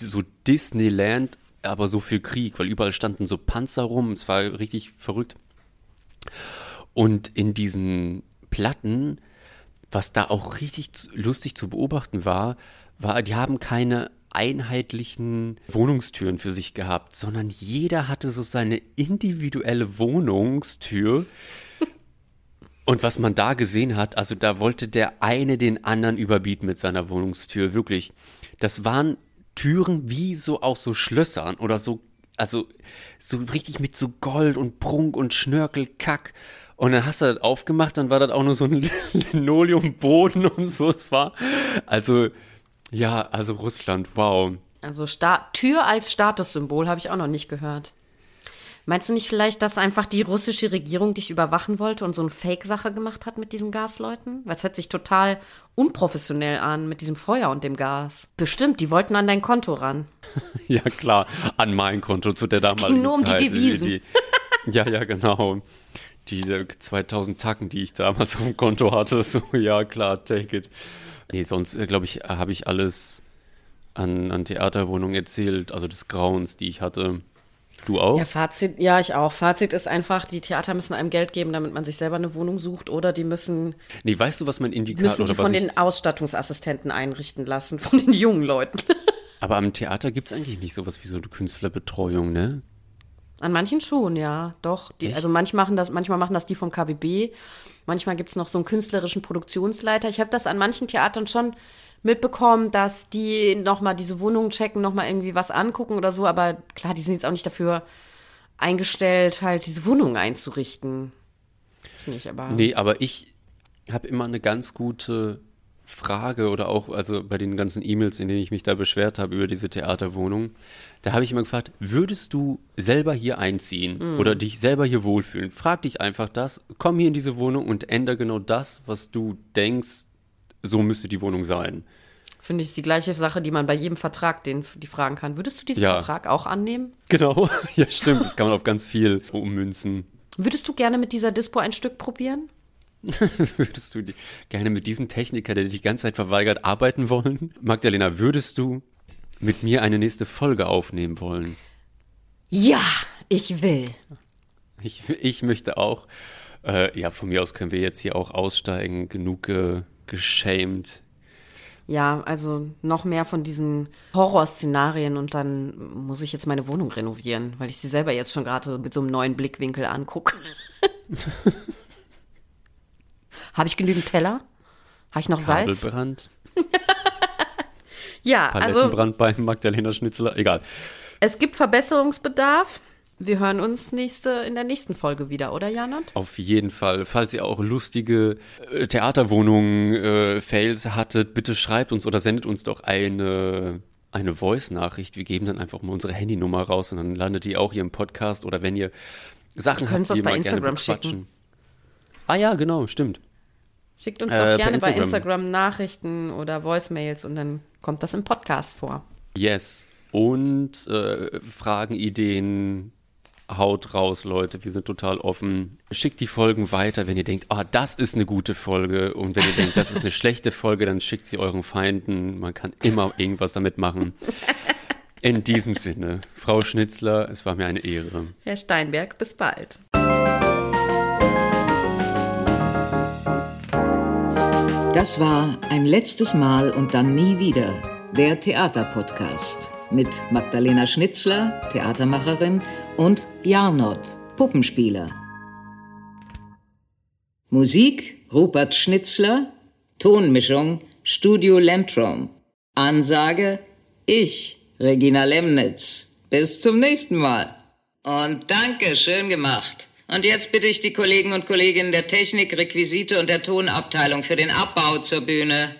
so Disneyland, aber so viel Krieg, weil überall standen so Panzer rum, es war richtig verrückt. Und in diesen Platten, was da auch richtig lustig zu beobachten war, war, die haben keine einheitlichen Wohnungstüren für sich gehabt, sondern jeder hatte so seine individuelle Wohnungstür. Und was man da gesehen hat, also da wollte der eine den anderen überbieten mit seiner Wohnungstür, wirklich. Das waren Türen wie so auch so Schlössern oder so, also so richtig mit so Gold und Prunk und Schnörkelkack. Und dann hast du das aufgemacht, dann war das auch nur so ein [LAUGHS] Linoleumboden und so. Es war, also ja, also Russland, wow. Also Sta Tür als Statussymbol habe ich auch noch nicht gehört. Meinst du nicht vielleicht, dass einfach die russische Regierung dich überwachen wollte und so eine Fake-Sache gemacht hat mit diesen Gasleuten? Weil es hört sich total unprofessionell an mit diesem Feuer und dem Gas. Bestimmt, die wollten an dein Konto ran. [LAUGHS] ja, klar, an mein Konto zu der damaligen ging nur um Zeit. die Devisen. Die, [LAUGHS] die, ja, ja, genau. Die 2000 Tacken, die ich damals auf dem Konto hatte. So, ja, klar, take it. Nee, sonst, äh, glaube ich, habe ich alles an, an Theaterwohnungen erzählt, also des Grauens, die ich hatte. Du auch? Ja, Fazit, ja, ich auch. Fazit ist einfach, die Theater müssen einem Geld geben, damit man sich selber eine Wohnung sucht oder die müssen. Nee, weißt du, was mein Indikator müssen die oder von den Ausstattungsassistenten einrichten lassen, von den jungen Leuten. [LAUGHS] Aber am Theater gibt es eigentlich nicht sowas wie so eine Künstlerbetreuung, ne? An manchen schon, ja, doch. Die, also manchmal machen, das, manchmal machen das die vom KBB. Manchmal gibt es noch so einen künstlerischen Produktionsleiter. Ich habe das an manchen Theatern schon mitbekommen, dass die nochmal diese Wohnungen checken, nochmal irgendwie was angucken oder so. Aber klar, die sind jetzt auch nicht dafür eingestellt, halt diese Wohnungen einzurichten. Ist nicht, aber. Nee, aber ich habe immer eine ganz gute Frage oder auch also bei den ganzen E-Mails, in denen ich mich da beschwert habe über diese Theaterwohnung, da habe ich immer gefragt, würdest du selber hier einziehen mm. oder dich selber hier wohlfühlen? Frag dich einfach das, komm hier in diese Wohnung und ändere genau das, was du denkst, so müsste die Wohnung sein. Finde ich die gleiche Sache, die man bei jedem Vertrag den die fragen kann. Würdest du diesen ja. Vertrag auch annehmen? Genau, [LAUGHS] ja stimmt, das kann man auf ganz viel ummünzen. Würdest du gerne mit dieser Dispo ein Stück probieren? [LAUGHS] würdest du gerne mit diesem Techniker, der dich die ganze Zeit verweigert, arbeiten wollen? Magdalena, würdest du mit mir eine nächste Folge aufnehmen wollen? Ja, ich will. Ich, ich möchte auch. Äh, ja, von mir aus können wir jetzt hier auch aussteigen. Genug äh, geschämt. Ja, also noch mehr von diesen Horrorszenarien und dann muss ich jetzt meine Wohnung renovieren, weil ich sie selber jetzt schon gerade mit so einem neuen Blickwinkel angucke. [LAUGHS] Habe ich genügend Teller? Habe ich noch Salz? Kabelbrand? [LAUGHS] ja, also. Palettenbrand bei Magdalena Schnitzler, egal. Es gibt Verbesserungsbedarf. Wir hören uns nächste, in der nächsten Folge wieder, oder Janot? Auf jeden Fall. Falls ihr auch lustige äh, Theaterwohnungen-Fails äh, hattet, bitte schreibt uns oder sendet uns doch eine, eine Voice-Nachricht. Wir geben dann einfach mal unsere Handynummer raus und dann landet die auch hier im Podcast. Oder wenn ihr Sachen habt, die das bei Instagram schicken. Ah ja, genau, stimmt. Schickt uns äh, doch gerne Instagram. bei Instagram Nachrichten oder Voicemails und dann kommt das im Podcast vor. Yes. Und äh, Fragen, Ideen, haut raus, Leute. Wir sind total offen. Schickt die Folgen weiter, wenn ihr denkt, ah, oh, das ist eine gute Folge. Und wenn ihr denkt, das ist eine schlechte Folge, dann schickt sie euren Feinden. Man kann immer irgendwas damit machen. In diesem Sinne, Frau Schnitzler, es war mir eine Ehre. Herr Steinberg, bis bald. Das war ein letztes Mal und dann nie wieder der Theaterpodcast mit Magdalena Schnitzler, Theatermacherin, und Jarnot, Puppenspieler. Musik Rupert Schnitzler, Tonmischung Studio Lentrum. Ansage ich, Regina Lemnitz. Bis zum nächsten Mal. Und danke, schön gemacht. Und jetzt bitte ich die Kollegen und Kolleginnen der Technik, Requisite und der Tonabteilung für den Abbau zur Bühne.